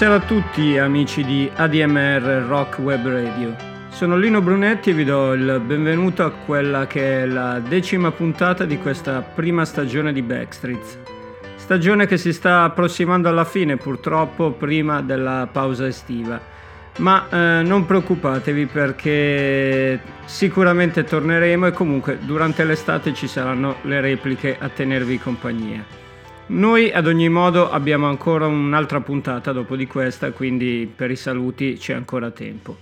Buonasera a tutti amici di ADMR Rock Web Radio. Sono Lino Brunetti e vi do il benvenuto a quella che è la decima puntata di questa prima stagione di Backstreets. Stagione che si sta approssimando alla fine purtroppo prima della pausa estiva. Ma eh, non preoccupatevi perché sicuramente torneremo e comunque durante l'estate ci saranno le repliche a tenervi compagnia. Noi ad ogni modo abbiamo ancora un'altra puntata dopo di questa, quindi per i saluti c'è ancora tempo.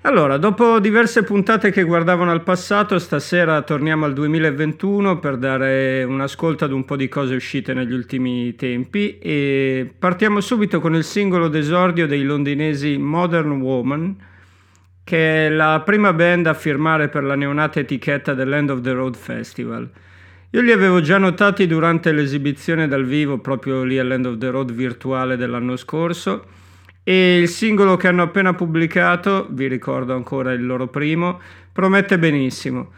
Allora, dopo diverse puntate che guardavano al passato, stasera torniamo al 2021 per dare un ascolto ad un po' di cose uscite negli ultimi tempi e partiamo subito con il singolo d'esordio dei londinesi Modern Woman, che è la prima band a firmare per la neonata etichetta dell'End of the Road Festival. Io li avevo già notati durante l'esibizione dal vivo, proprio lì all'End of the Road virtuale dell'anno scorso e il singolo che hanno appena pubblicato, vi ricordo ancora il loro primo, promette benissimo.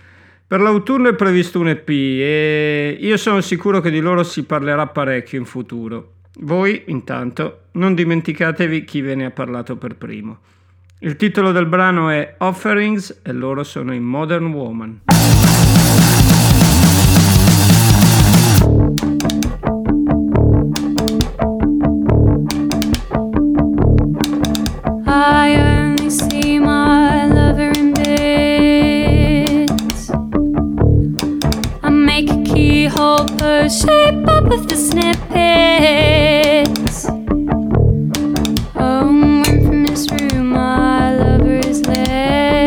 Per l'autunno è previsto un EP e io sono sicuro che di loro si parlerà parecchio in futuro. Voi, intanto, non dimenticatevi chi ve ne ha parlato per primo. Il titolo del brano è Offerings e loro sono in Modern Woman. Shape up with the snippets. Oh, from this room my lover is led.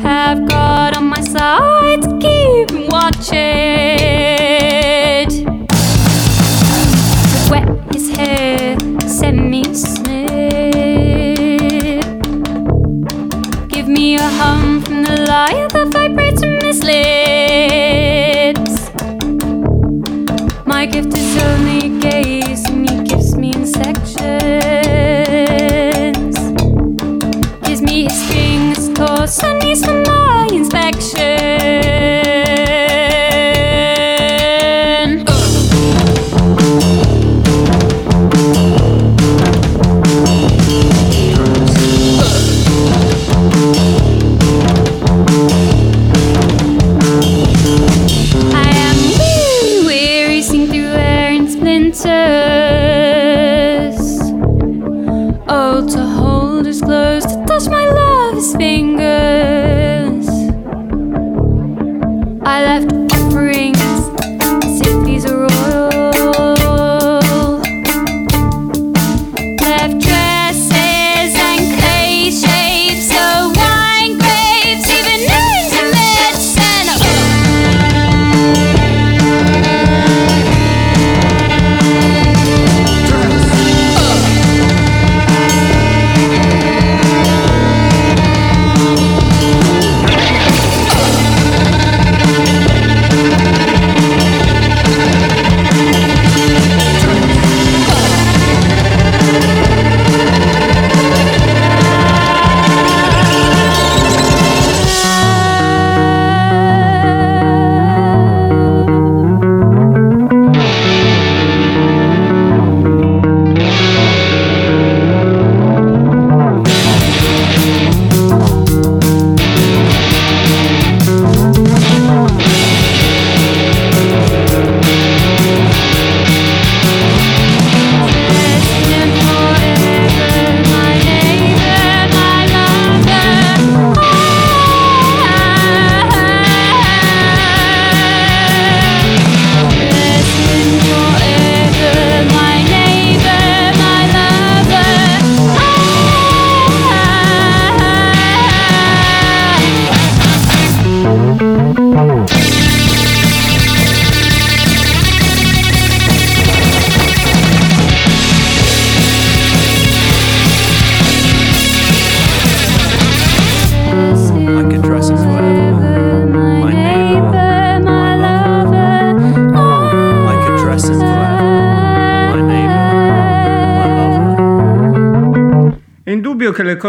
Have God on my side to keep watch it. Wet his hair, send me snip. Give me a hum from the light his lips. gift is only gaze, and he gives me in sections. Gives me his fingers, toss, and he's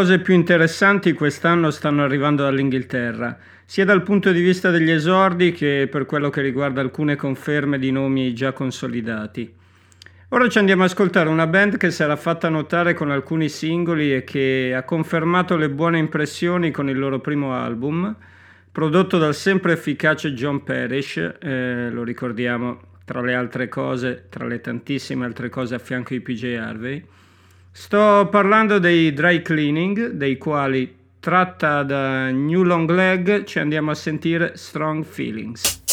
cose più interessanti quest'anno stanno arrivando dall'Inghilterra, sia dal punto di vista degli esordi che per quello che riguarda alcune conferme di nomi già consolidati. Ora ci andiamo ad ascoltare una band che si era fatta notare con alcuni singoli e che ha confermato le buone impressioni con il loro primo album, prodotto dal sempre efficace John Parrish, eh, lo ricordiamo tra le altre cose, tra le tantissime altre cose a fianco di PJ Harvey. Sto parlando dei Dry Cleaning, dei quali tratta da New Long Leg ci andiamo a sentire Strong Feelings.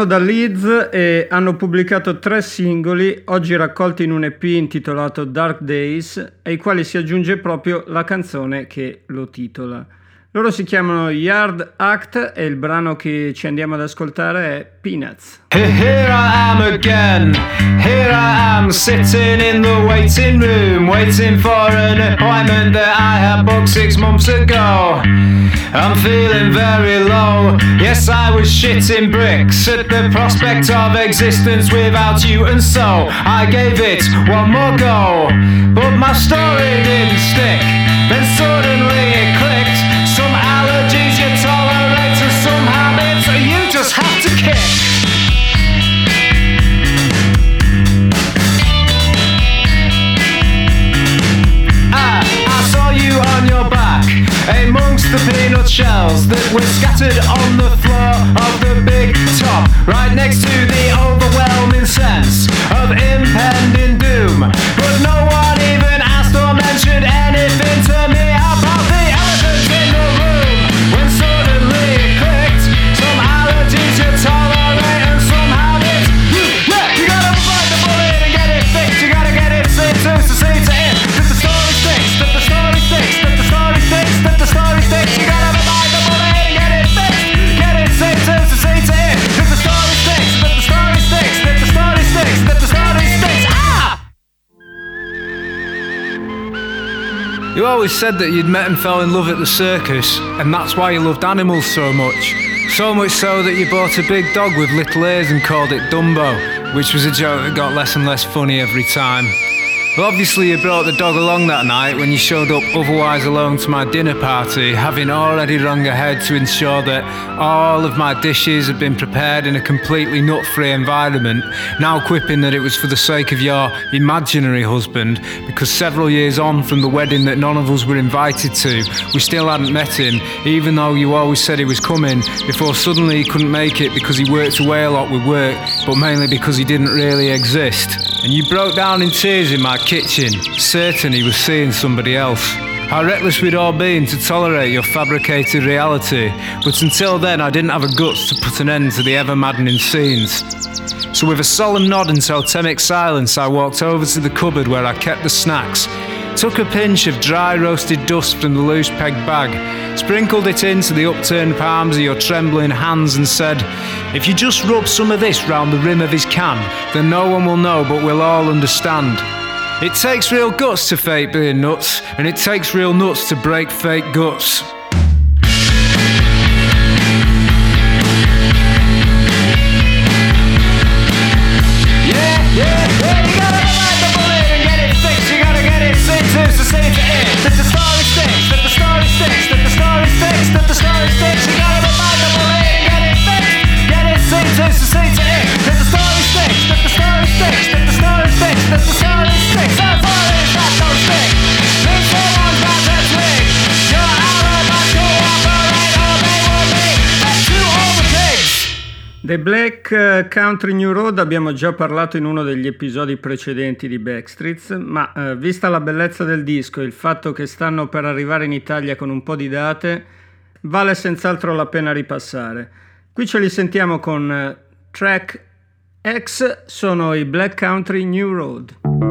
Arrivano da Leeds e hanno pubblicato tre singoli, oggi raccolti in un EP intitolato Dark Days, ai quali si aggiunge proprio la canzone che lo titola. Loro si chiamano Yard Act e il brano che ci andiamo ad ascoltare è Peanuts. Here I am again. Here I am sitting in the waiting room, waiting for an appointment that I had booked six months ago. I'm feeling very low. Yes, I was shitting bricks at the prospect of existence without you, and so I gave it one more go. But my story didn't stick. Then suddenly it clicked. Ah, the peanut shells that were scattered on the floor of the big top, right next to the overwhelming sense of impending doom. But no one You always said that you'd met and fell in love at the circus, and that's why you loved animals so much. So much so that you bought a big dog with little ears and called it Dumbo, which was a joke that got less and less funny every time. Well, obviously, you brought the dog along that night when you showed up otherwise alone to my dinner party, having already rung ahead to ensure that all of my dishes had been prepared in a completely nut free environment, now quipping that it was for the sake of your imaginary husband, because several years on from the wedding that none of us were invited to, we still hadn't met him, even though you always said he was coming, before suddenly he couldn't make it because he worked away a lot with work, but mainly because he didn't really exist. And you broke down in tears in my kitchen, certain he was seeing somebody else. How reckless we'd all been to tolerate your fabricated reality, but until then I didn't have the guts to put an end to the ever maddening scenes. So, with a solemn nod and totemic silence, I walked over to the cupboard where I kept the snacks, took a pinch of dry roasted dust from the loose peg bag, sprinkled it into the upturned palms of your trembling hands, and said, If you just rub some of this round the rim of his can, then no one will know, but we'll all understand. It takes real guts to fake being nuts, and it takes real nuts to break fake guts. The Black eh, Country New Road abbiamo già parlato in uno degli episodi precedenti di Backstreets, ma eh, vista la bellezza del disco e il fatto che stanno per arrivare in Italia con un po' di date, vale senz'altro la pena ripassare. Qui ce li sentiamo con eh, track X, sono i Black Country New Road.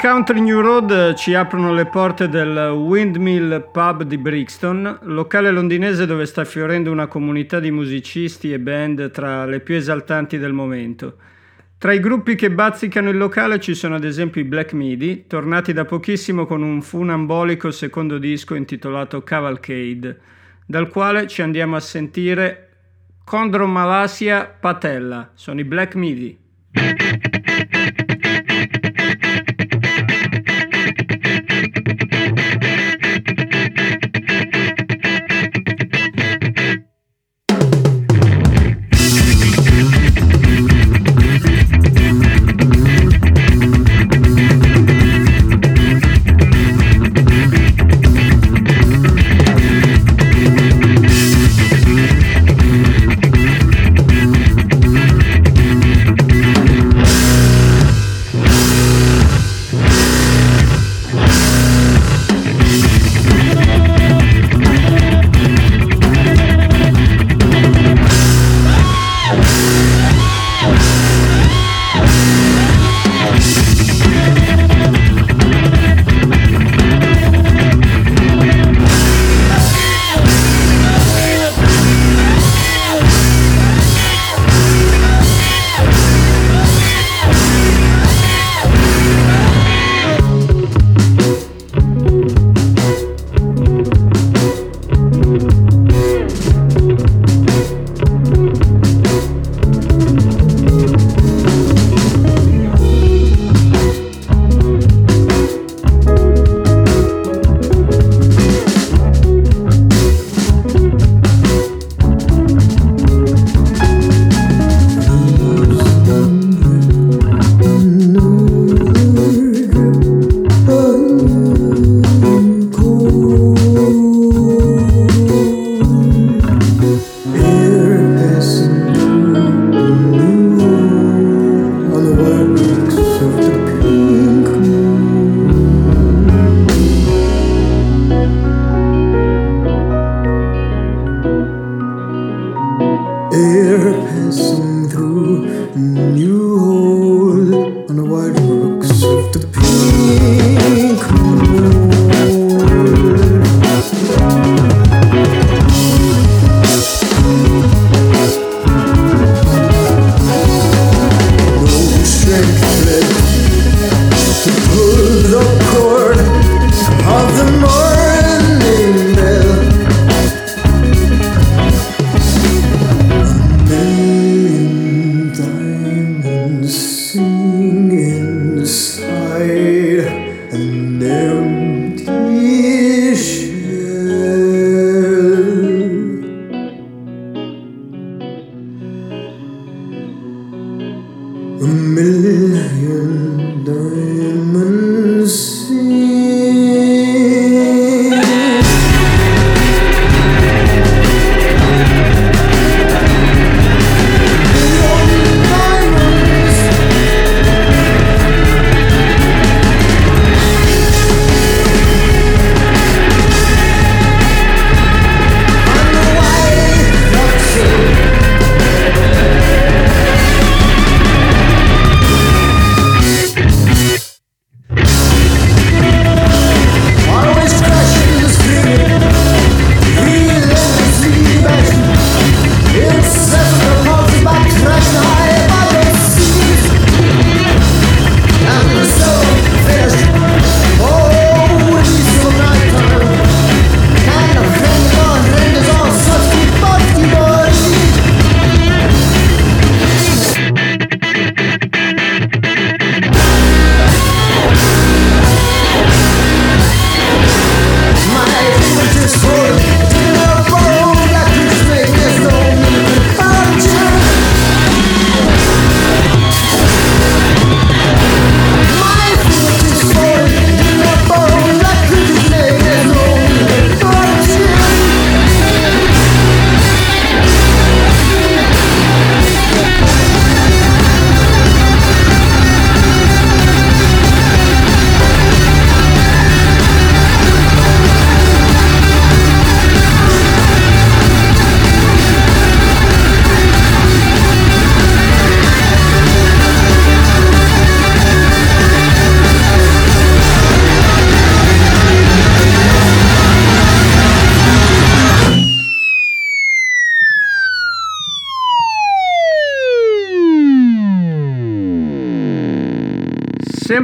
Country New Road ci aprono le porte del Windmill Pub di Brixton, locale londinese dove sta fiorendo una comunità di musicisti e band tra le più esaltanti del momento. Tra i gruppi che bazzicano il locale ci sono ad esempio i Black Midi, tornati da pochissimo con un funambolico secondo disco intitolato Cavalcade, dal quale ci andiamo a sentire Condromalacia patella, sono i Black Midi.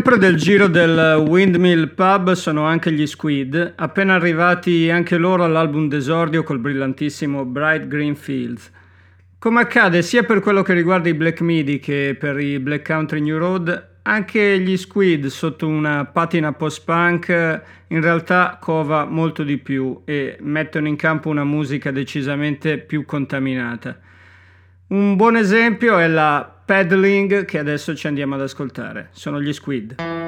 Sempre del giro del Windmill Pub sono anche gli Squid, appena arrivati anche loro all'album d'esordio col brillantissimo Bright Green Fields. Come accade sia per quello che riguarda i Black Midi che per i Black Country New Road, anche gli Squid sotto una patina post-punk in realtà cova molto di più e mettono in campo una musica decisamente più contaminata. Un buon esempio è la Paddling che adesso ci andiamo ad ascoltare. Sono gli Squid.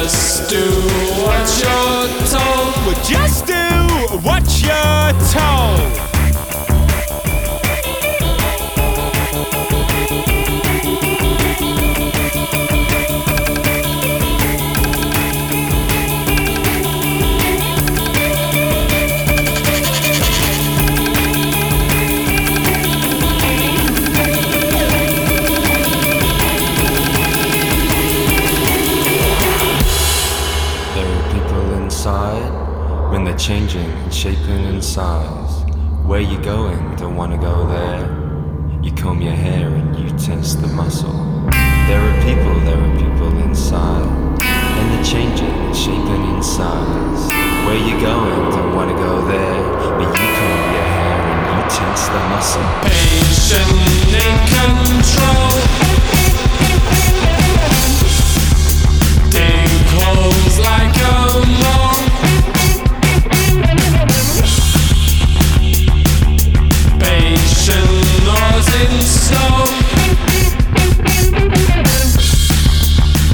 Just do what you're changing and shaping in size. Where you going? Don't wanna go there. You comb your hair and you tense the muscle. There are people, there are people inside. And they're changing and shaping in size. Where you going? Don't wanna go there. But you comb your hair and you tense the muscle. Patient in control. Dang close like a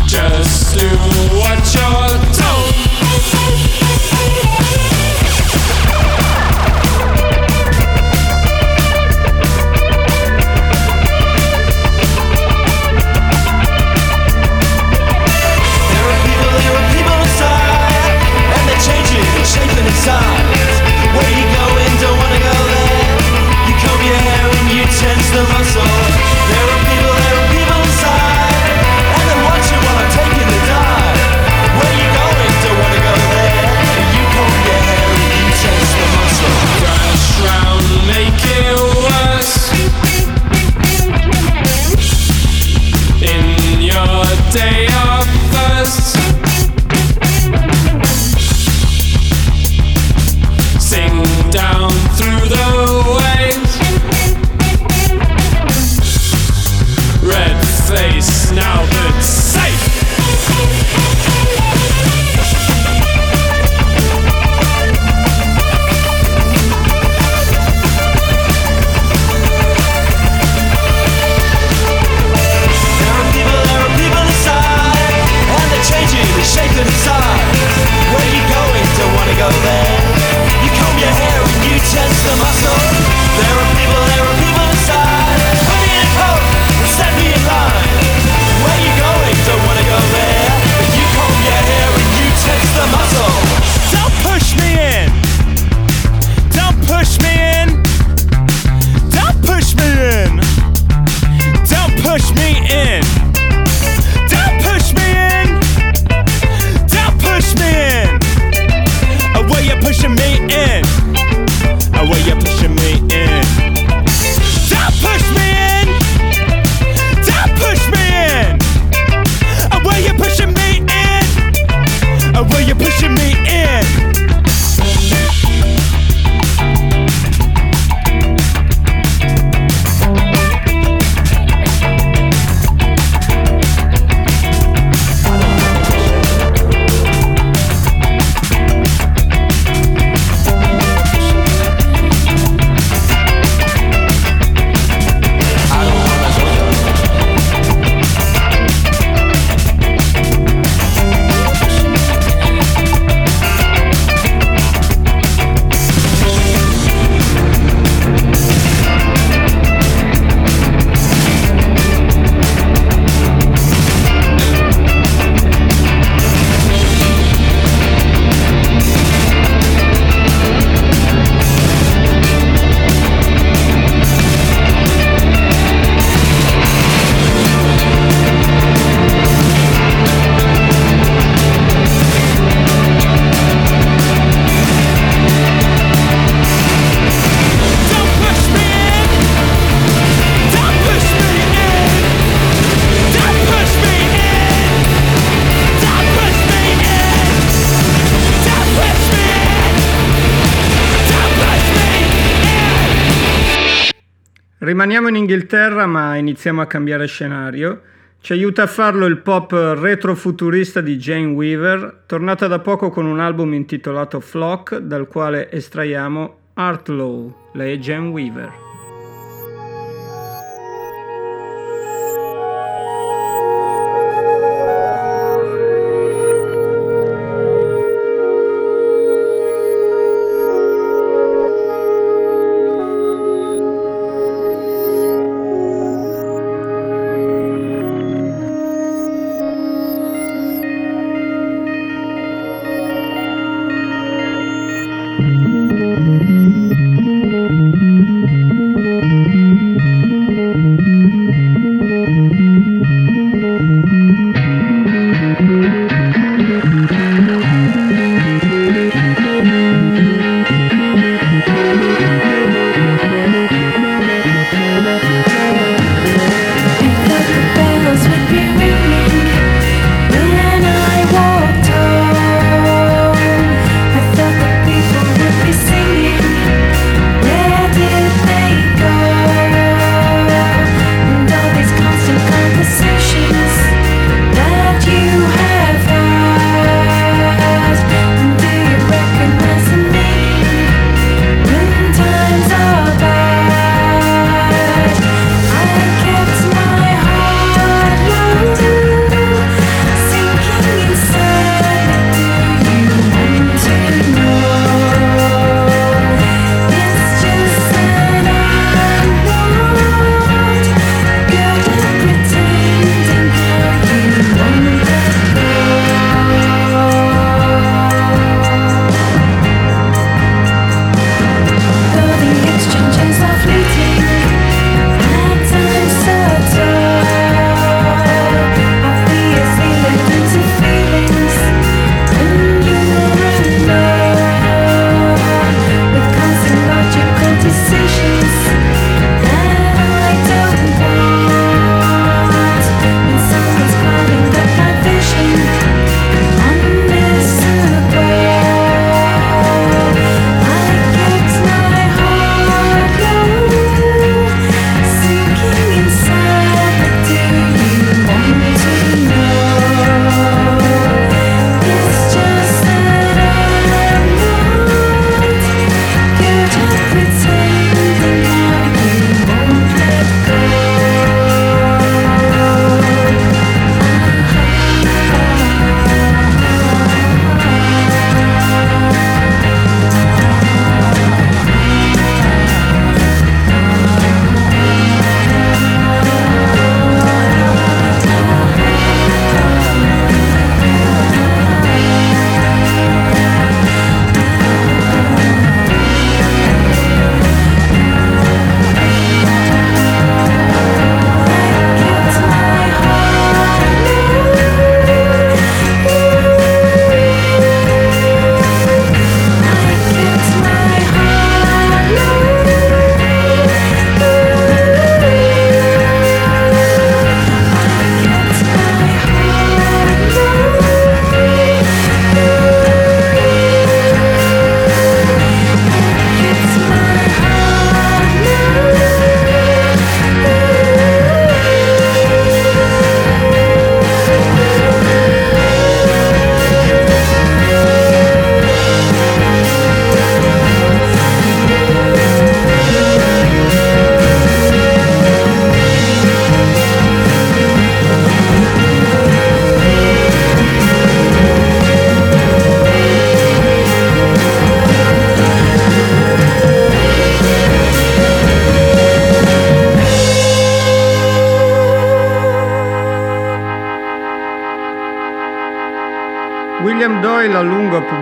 Just do what you're ma iniziamo a cambiare scenario. Ci aiuta a farlo il pop retrofuturista di Jane Weaver, tornata da poco con un album intitolato Flock, dal quale estraiamo Art Low. Lei è Jane Weaver.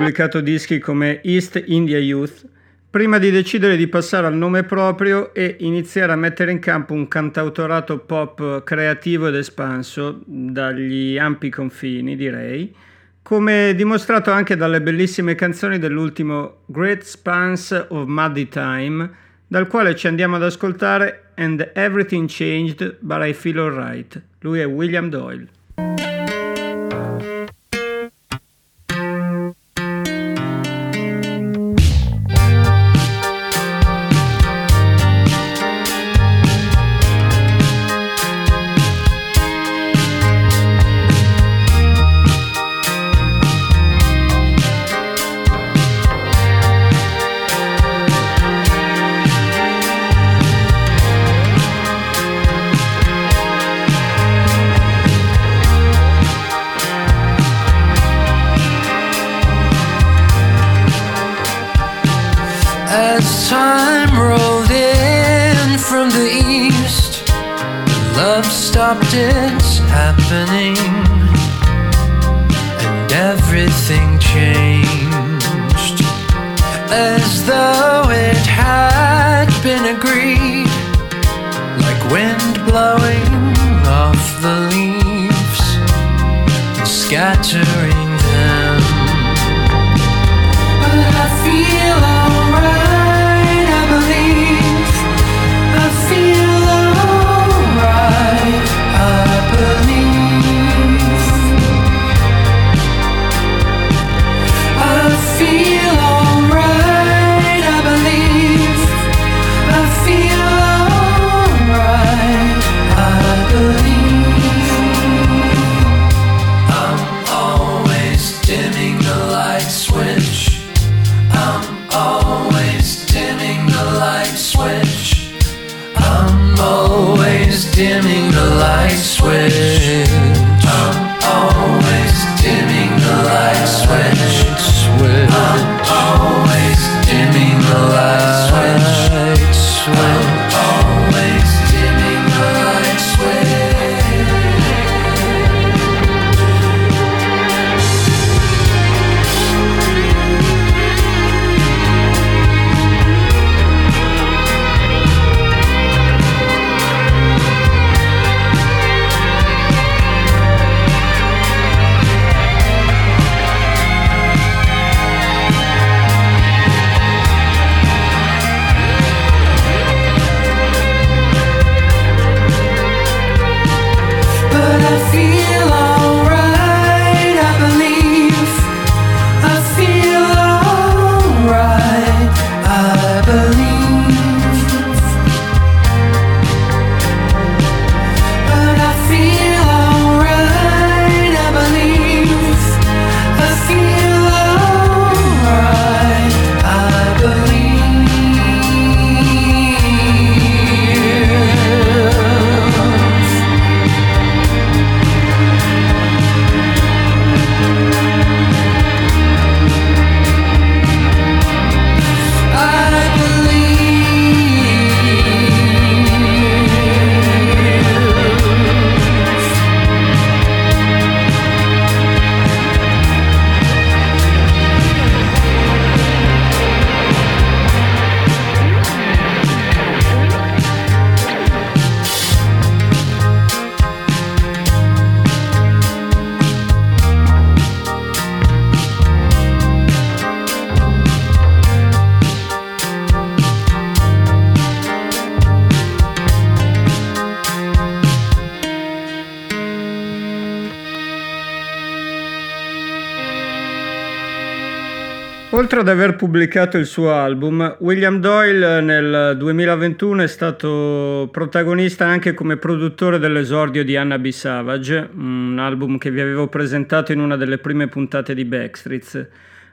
Pubblicato dischi come East India Youth, prima di decidere di passare al nome proprio e iniziare a mettere in campo un cantautorato pop creativo ed espanso dagli ampi confini, direi, come dimostrato anche dalle bellissime canzoni dell'ultimo Great Spans of Muddy Time, dal quale ci andiamo ad ascoltare And Everything Changed, but I Feel Alright. Lui è William Doyle. Ad aver pubblicato il suo album, William Doyle nel 2021 è stato protagonista anche come produttore dell'esordio di Anna B. Savage, un album che vi avevo presentato in una delle prime puntate di Backstreets,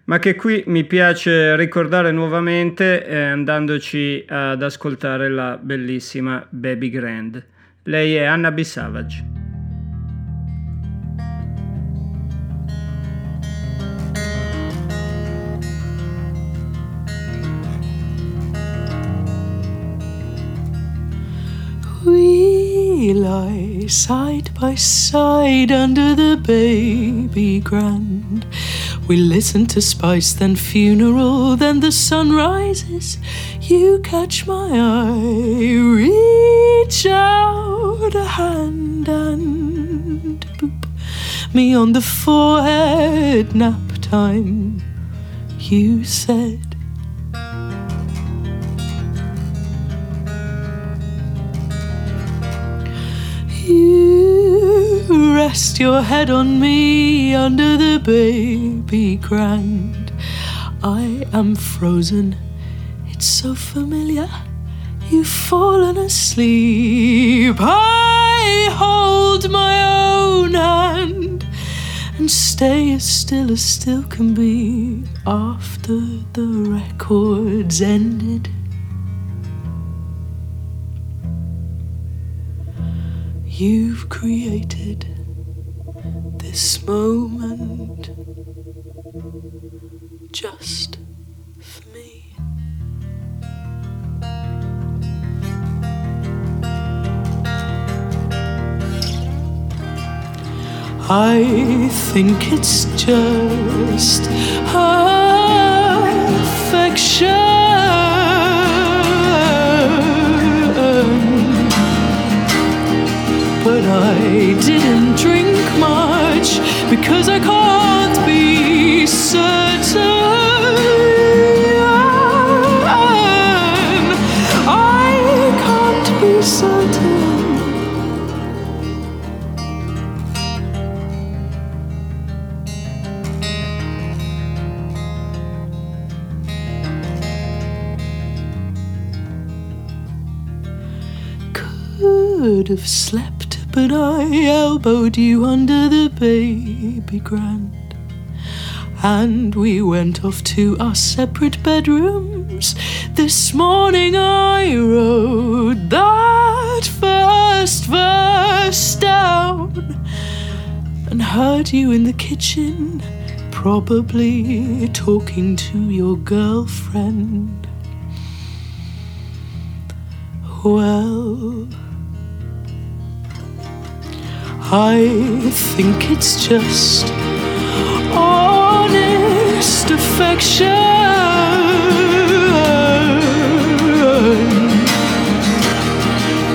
ma che qui mi piace ricordare nuovamente eh, andandoci ad ascoltare la bellissima Baby Grand. Lei è Anna B. Savage. Lie side by side under the baby grand, We listen to Spice, then funeral, then the sun rises. You catch my eye, reach out a hand and boop me on the forehead. Nap time, you said. Rest your head on me under the baby grand. I am frozen, it's so familiar. You've fallen asleep. I hold my own hand and stay as still as still can be after the record's ended. You've created moment just for me. I think it's just affection but I didn't drink much because I can't be certain. I can't be certain. Could have slept, but I elbowed you under the baby grand. And we went off to our separate bedrooms. This morning I wrote that first verse down and heard you in the kitchen, probably talking to your girlfriend. Well, I think it's just honest affection.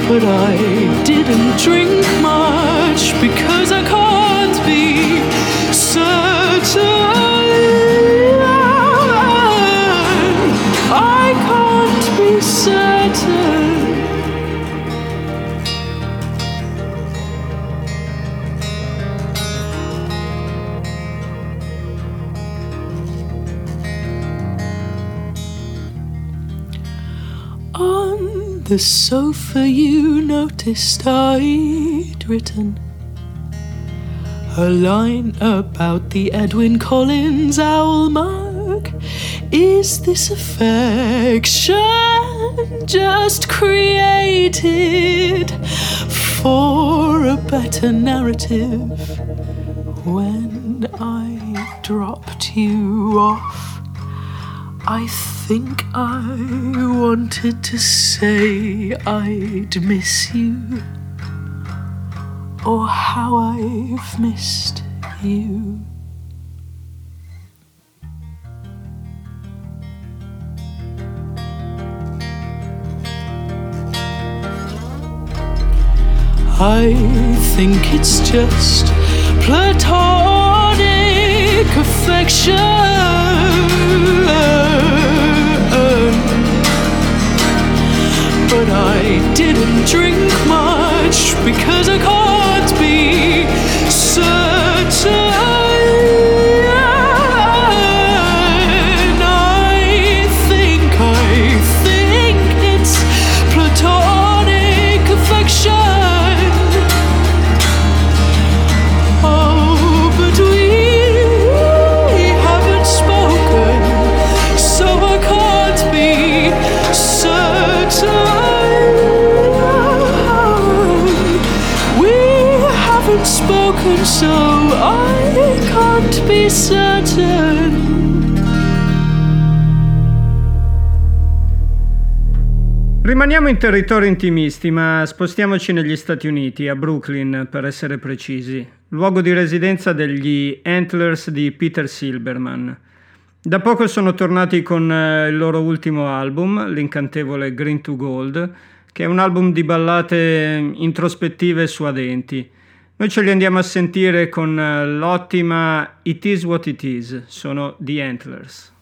But I didn't drink much because I can't be certain. The sofa, you noticed I'd written a line about the Edwyn Collins owl mark. Is this affection just created for a better narrative? When I dropped you off, I think I wanted to say I'd miss you, or how I've missed you. I think it's just platonic affection. But I didn't drink much because I can't Rimaniamo in territori intimisti, ma spostiamoci negli Stati Uniti, a Brooklyn per essere precisi. luogo di residenza degli Antlers di Peter Silberman. Da poco sono tornati con eh, il loro ultimo album, l'incantevole Green to Gold, che è un album di ballate introspettive e suadenti. Noi ce li andiamo a sentire con eh, l'ottima It Is What It Is, sono The Antlers.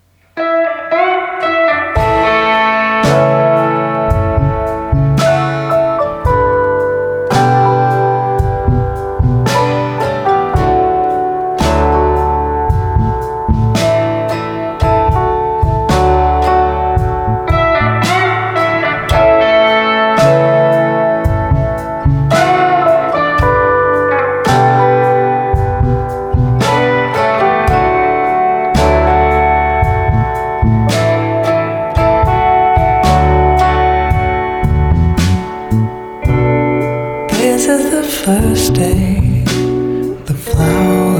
to the first day, the flower.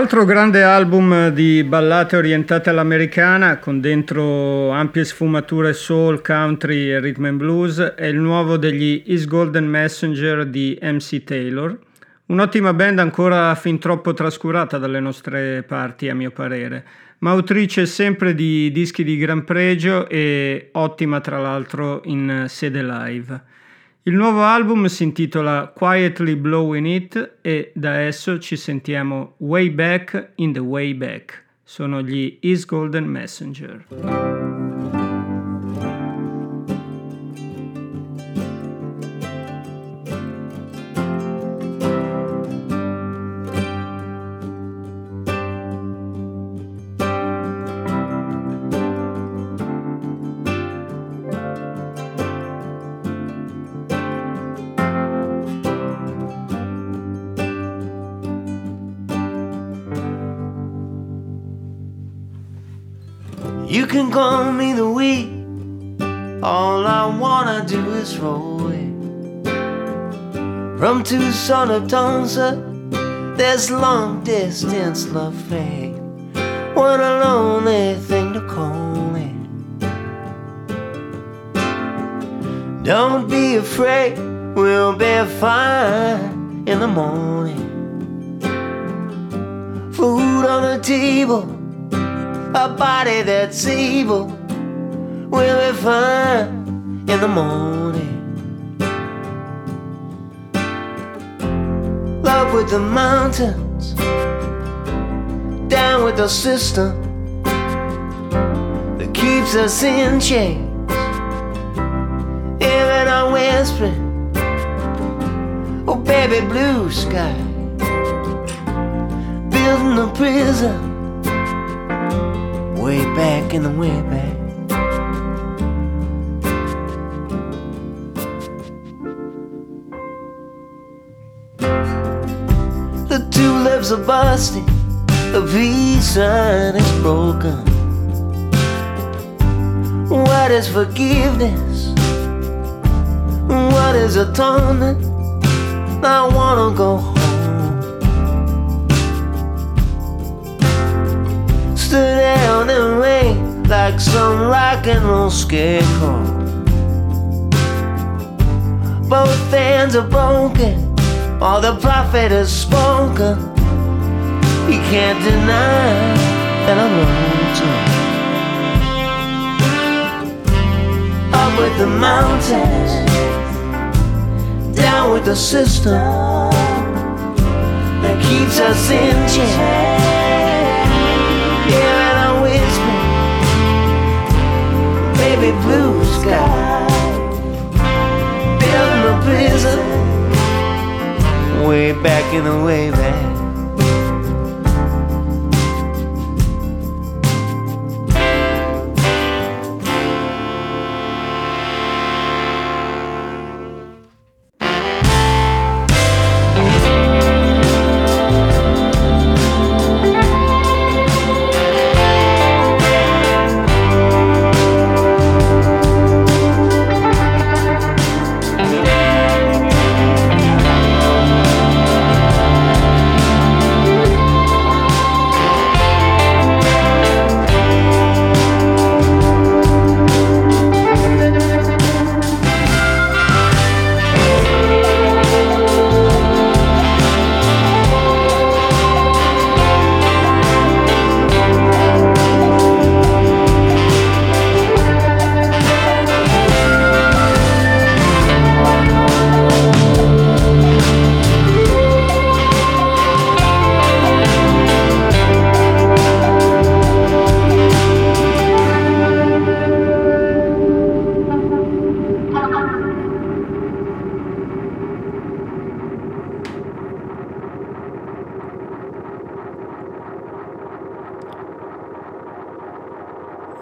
Altro grande album di ballate orientate all'americana, con dentro ampie sfumature soul, country e rhythm and blues, è il nuovo degli East Golden Messenger di MC Taylor. Un'ottima band ancora fin troppo trascurata dalle nostre parti, a mio parere, ma autrice sempre di dischi di gran pregio e ottima tra l'altro in sede live. Il nuovo album si intitola Quietly Blowing It e da esso ci sentiamo Way Back in the Way Back. Sono gli East Golden Messenger. Call me the weed. All I wanna do is roll away. From Tucson to Tulsa, there's long distance love fade. What a lonely thing to call it. Don't be afraid, we'll be fine in the morning. Food on the table, a body that's evil. We'll be fine in the morning. Love with the mountains, down with the system that keeps us in chains. Even our whispering, oh baby, blue sky building a prison way back in the way back. The tulips are busting, the peace sign is broken. What is forgiveness? What is atonement? I wanna go home. Like some rock and roll scarecrow. Both hands are broken, all the prophet has spoken. He can't deny that I'm lonesome. Up with the mountains, down with the system that keeps us in chains. Baby blue sky, building a prison way back in the way back.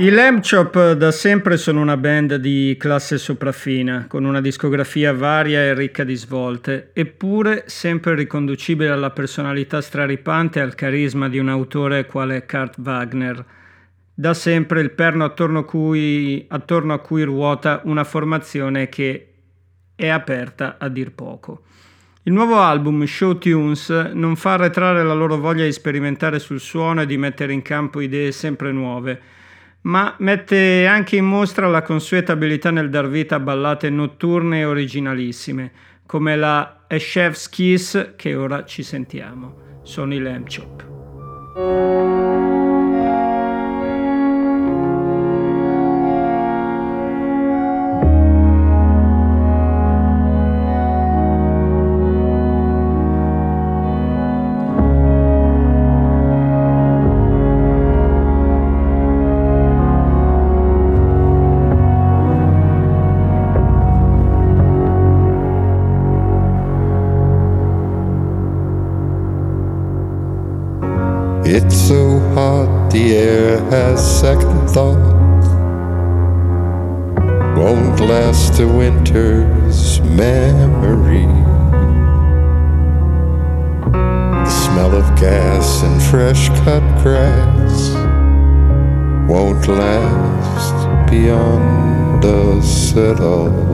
I Lamb Chop da sempre sono una band di classe sopraffina, con una discografia varia e ricca di svolte, eppure sempre riconducibile alla personalità straripante e al carisma di un autore quale Kurt Wagner. Da sempre il perno attorno cui, attorno a cui ruota una formazione che è aperta a dir poco. Il nuovo album Show Tunes non fa arretrare la loro voglia di sperimentare sul suono e di mettere in campo idee sempre nuove, ma mette anche in mostra la consueta abilità nel dar vita a ballate notturne e originalissime, come la A Chef's Kiss che ora ci sentiamo. Sono i Lamb Chop. Second thoughts. Won't last a winter's memory. The smell of gas and fresh cut grass won't last beyond at all.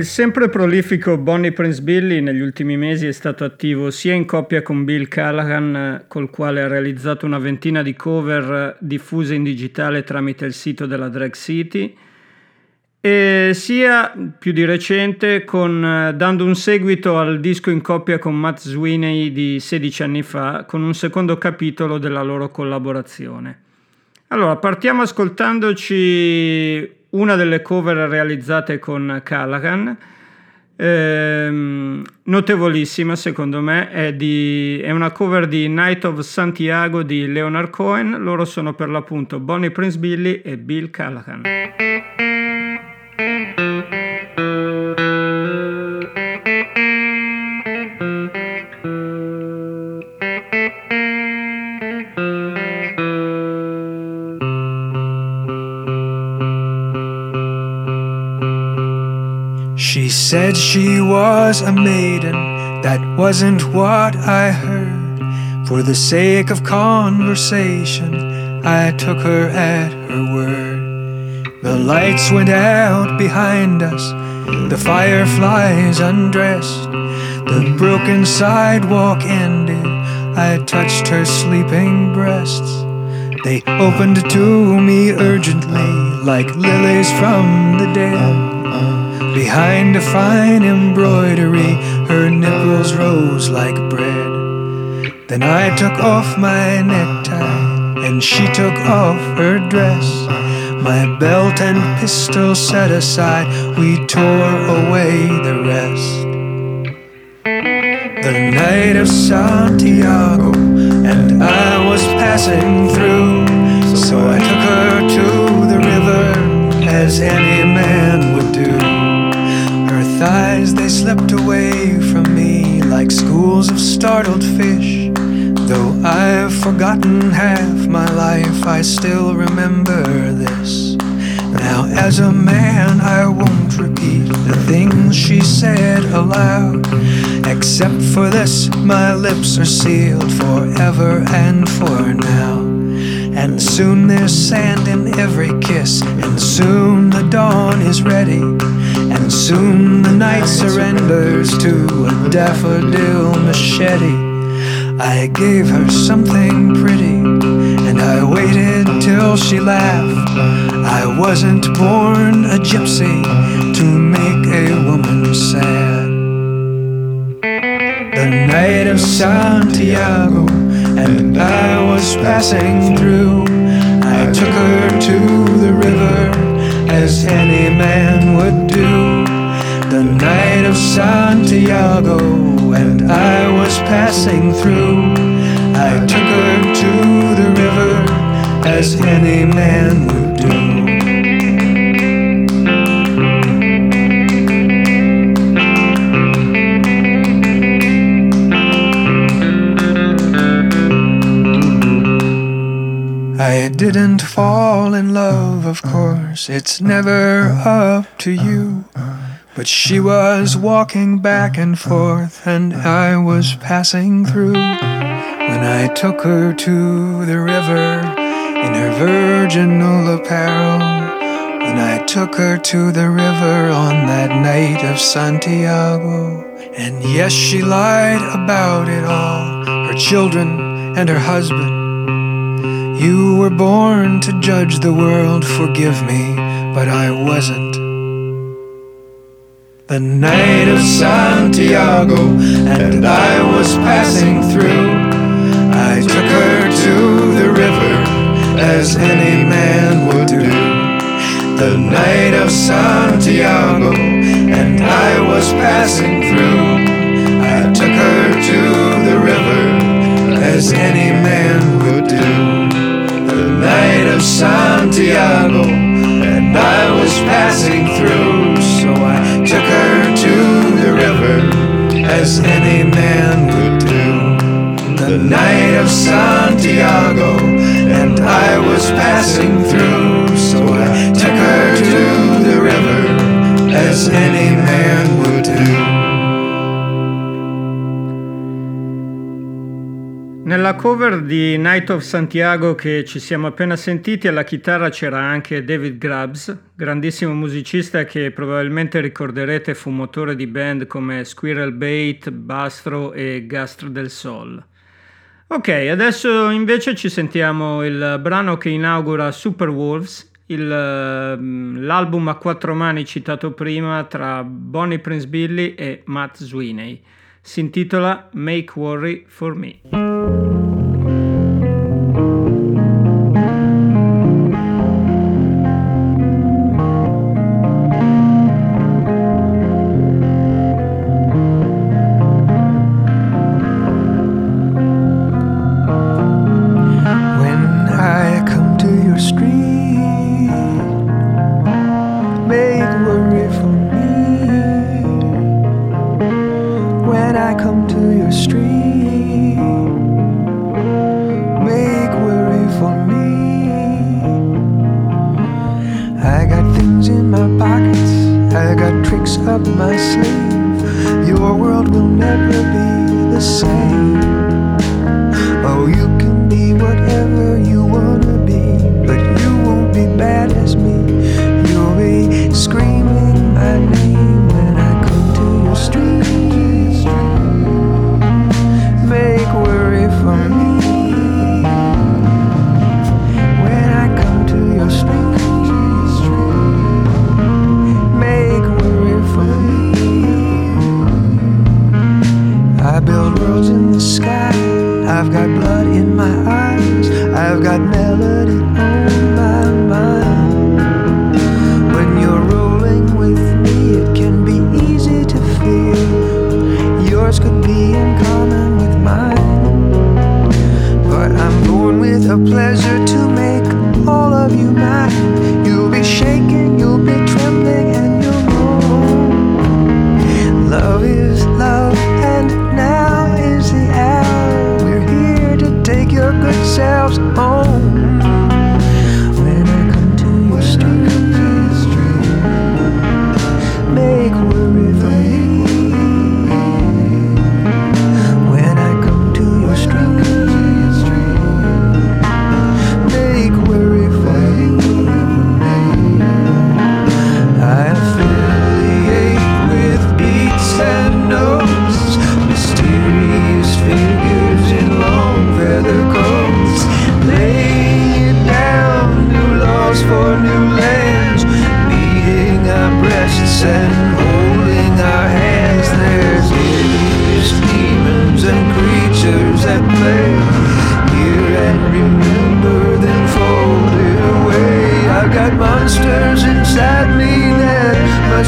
Il sempre prolifico Bonnie Prince Billy negli ultimi mesi è stato attivo sia in coppia con Bill Callahan, col quale ha realizzato una ventina di cover diffuse in digitale tramite il sito della Drag City, e sia più di recente con, dando un seguito al disco in coppia con Matt Sweeney di 16 anni fa, con un secondo capitolo della loro collaborazione. Allora, partiamo ascoltandoci una delle cover realizzate con Callahan, ehm, notevolissima secondo me, è, di, è, una cover di Night of Santiago di Leonard Cohen, loro sono per l'appunto Bonnie Prince Billy e Bill Callahan. She was a maiden, that wasn't what I heard. For the sake of conversation, I took her at her word. The lights went out behind us, the fireflies undressed, the broken sidewalk ended. I touched her sleeping breasts. They opened to me urgently, like lilies from the dead. Behind a fine embroidery, her nipples rose like bread. Then I took off my necktie, and she took off her dress. My belt and pistol set aside, we tore away the rest. The night of Santiago, and I was passing through. So I took her to the river, as any man thighs, they slipped away from me like schools of startled fish. Though I've forgotten half my life, I still remember this. Now As a man, I won't repeat the things she said aloud. Except for this, my lips are sealed forever and for now. And soon there's sand in every kiss, and soon the dawn is ready. Soon the night surrenders to a daffodil machete. I gave her something pretty, and I waited till she laughed. I wasn't born a gypsy to make a woman sad. The night of Santiago, and I was passing through. I took her to the river, as any man would do. The night of Santiago, and I was passing through. I took her to the river, as any man would do. I didn't fall in love, of course, it's never up to you. But she was walking back and forth, and I was passing through. When I took her to the river in her virginal apparel, when I took her to the river on that night of Santiago. And yes, she lied about it all her children and her husband. You were born to judge the world, forgive me, but I wasn't. The night of Santiago, and I was passing through. I took her to the river, as any man would do. The night of Santiago, and I was passing through. I took her to the river, as any man would do the night of Santiago, and I was passing through, as any man would do. The night of Santiago, and I was passing through, so I took her to the river, as any man Nella cover di Night of Santiago che ci siamo appena sentiti alla chitarra c'era anche David Grubbs, grandissimo musicista che probabilmente ricorderete fu motore di band come Squirrel Bait, Bastro e Gastro del Sol. Ok, adesso invece ci sentiamo il brano che inaugura Super Wolves, il, l'album a quattro mani citato prima tra Bonnie Prince Billy e Matt Sweeney. Si intitola Make Worry for Me.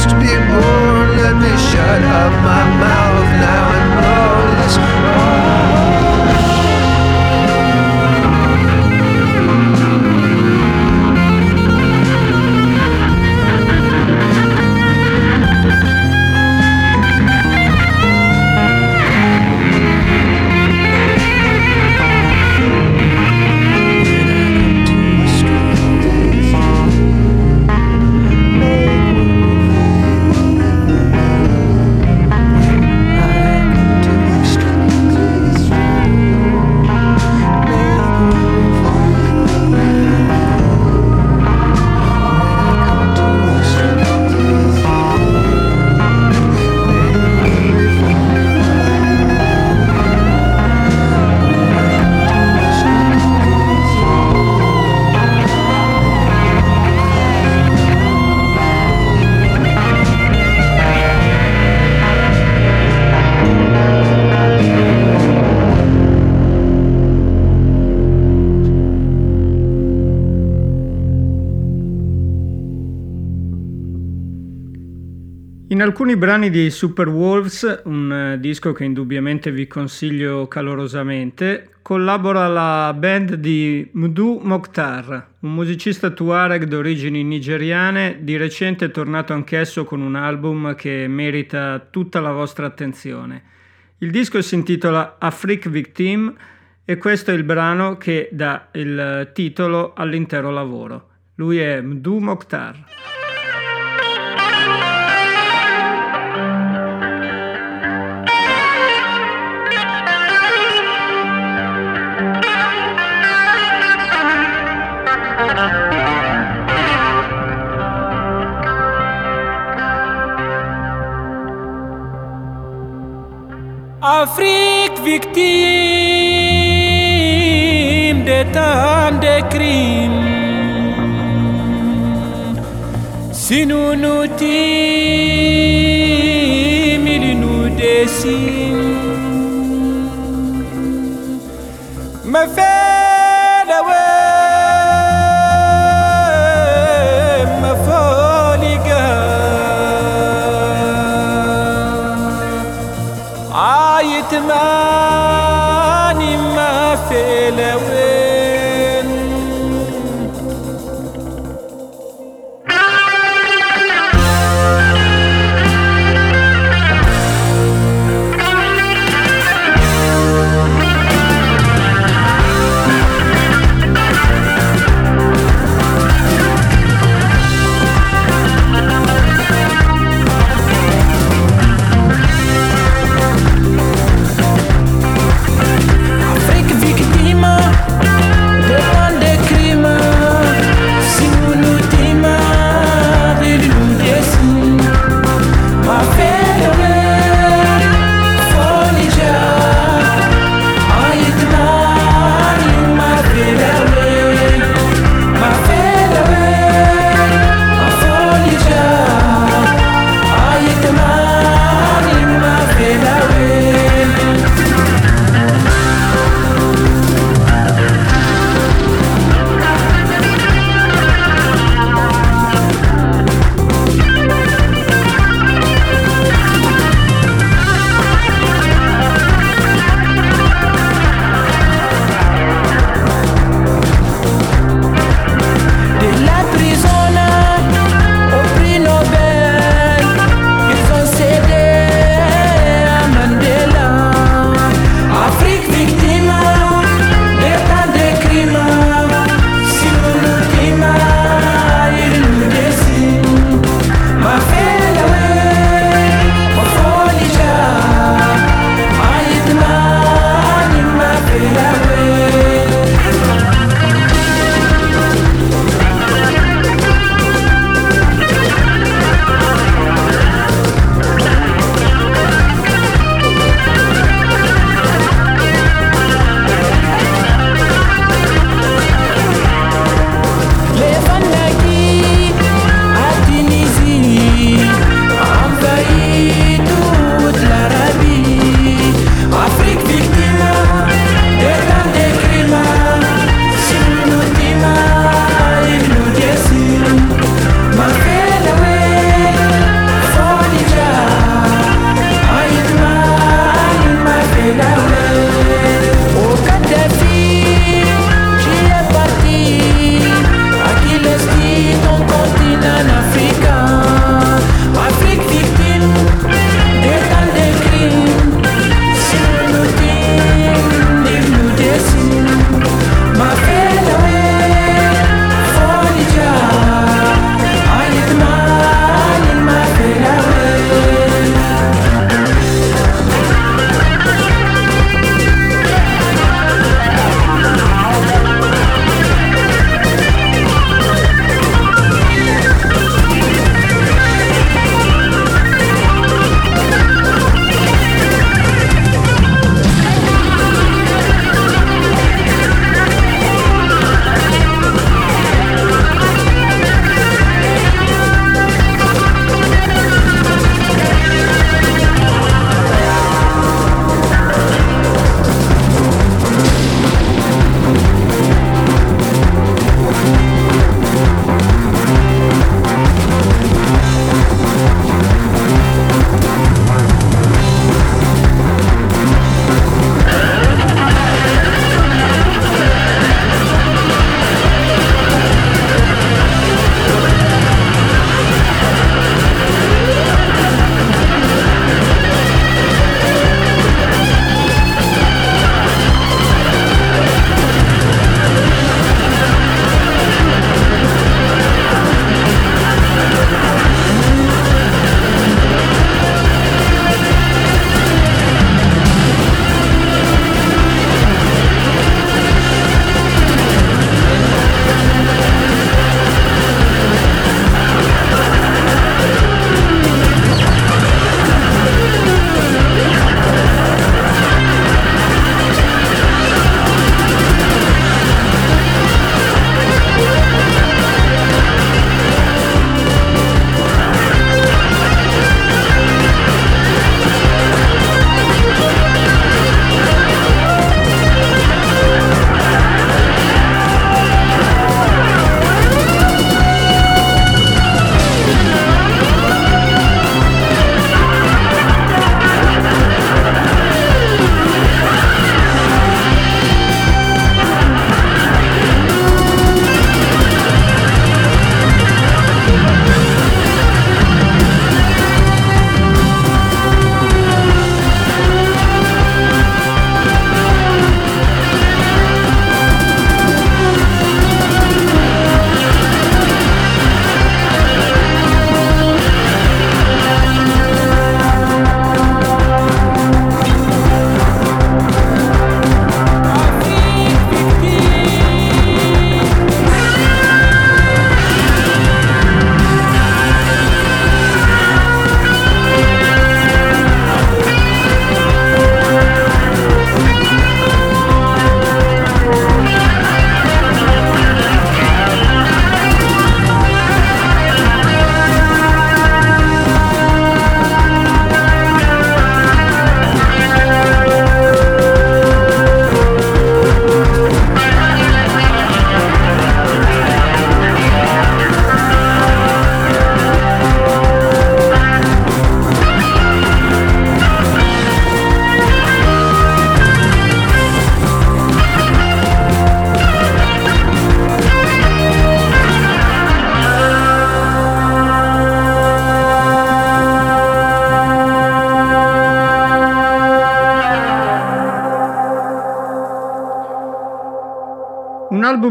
Must be brani di Super Wolves, un eh, disco che indubbiamente vi consiglio calorosamente, collabora la band di Mdu Mokhtar, un musicista tuareg d'origini nigeriane, di recente tornato anch'esso con un album che merita tutta la vostra attenzione. Il disco si intitola Afrique Victim e questo è il brano che dà il titolo all'intero lavoro. Lui è Mdu Mokhtar. Afrique victime de tant de crimes. Si nous nous tîmes, il nous dessine. Me fait Ayetmani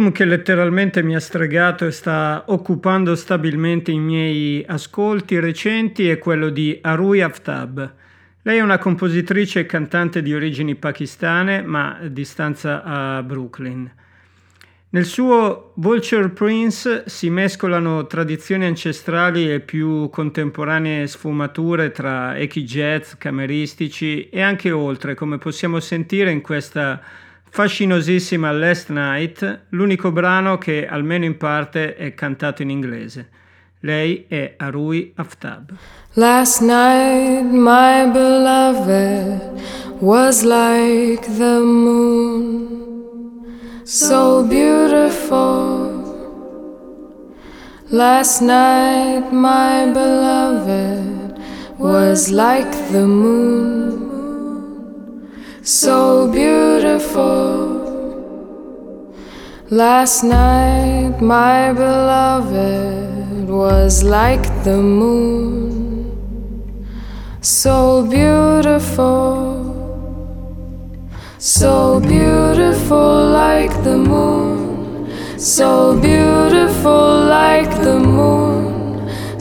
L'album che letteralmente mi ha stregato e sta occupando stabilmente i miei ascolti recenti è quello di Arui Aftab. Lei è una compositrice e cantante di origini pakistane, ma di stanza a Brooklyn. Nel suo Vulture Prince si mescolano tradizioni ancestrali e più contemporanee sfumature tra echi jazz, cameristici e anche oltre, come possiamo sentire in questa fascinosissima Last Night, l'unico brano che almeno in parte è cantato in inglese. Lei è Arui Aftab. Last night my beloved was like the moon, so beautiful. Last night my beloved was like the moon so beautiful. Last night, my beloved was like the moon, so beautiful, so beautiful like the moon, so beautiful like the moon.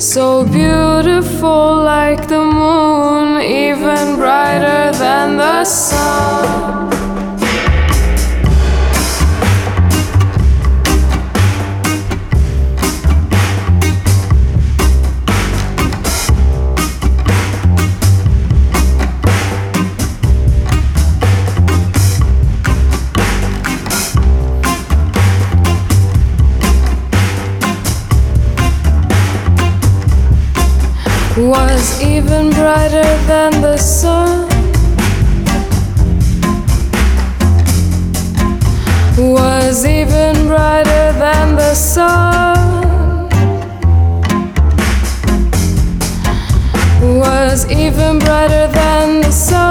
So beautiful like the moon, even brighter than the sun. Was even brighter than the sun. Was even brighter than the sun. Was even brighter than the sun.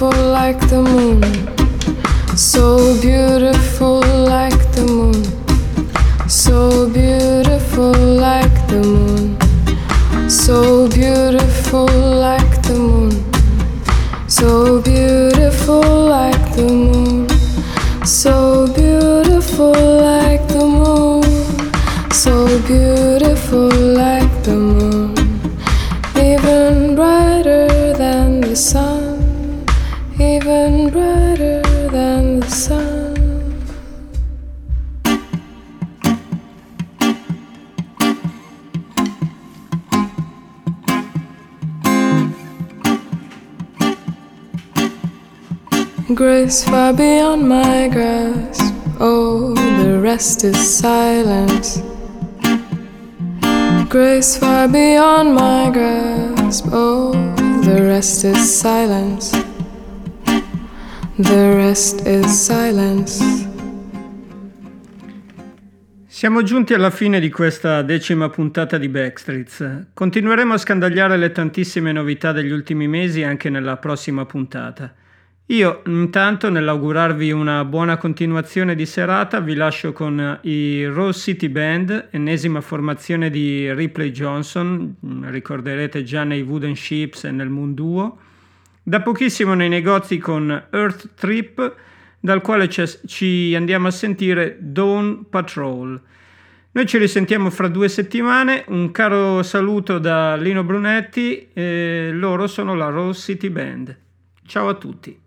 Beautiful like the moon, far beyond my grasp. Oh, the rest is silence. The rest is silence. Siamo giunti alla fine di questa decima puntata di Backstreets. Continueremo a scandagliare le tantissime novità degli ultimi mesi anche nella prossima puntata. Io intanto nell'augurarvi una buona continuazione di serata vi lascio con i Rose City Band, ennesima formazione di Ripley Johnson, ricorderete già nei Wooden Ships e nel Moon Duo da pochissimo nei negozi con Earth Trip, dal quale ci andiamo a sentire Dawn Patrol. Noi ci risentiamo fra due settimane, un caro saluto da Lino Brunetti, loro sono la Rose City Band. Ciao a tutti.